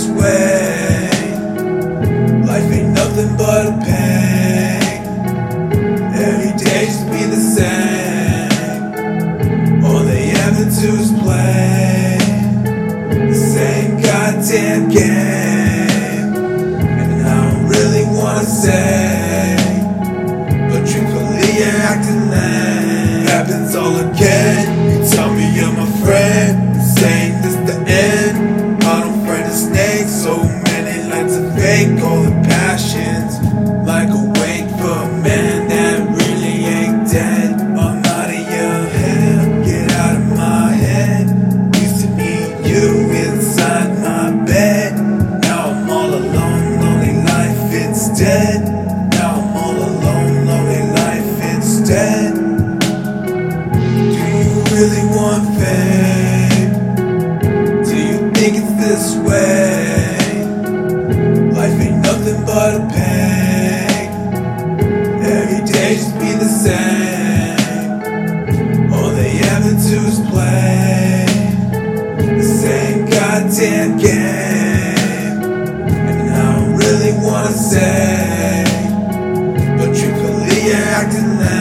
swear. but a pain, Every day just be the same. All they ever do is play the same goddamn game. And I don't really wanna say, but you clearly acting now.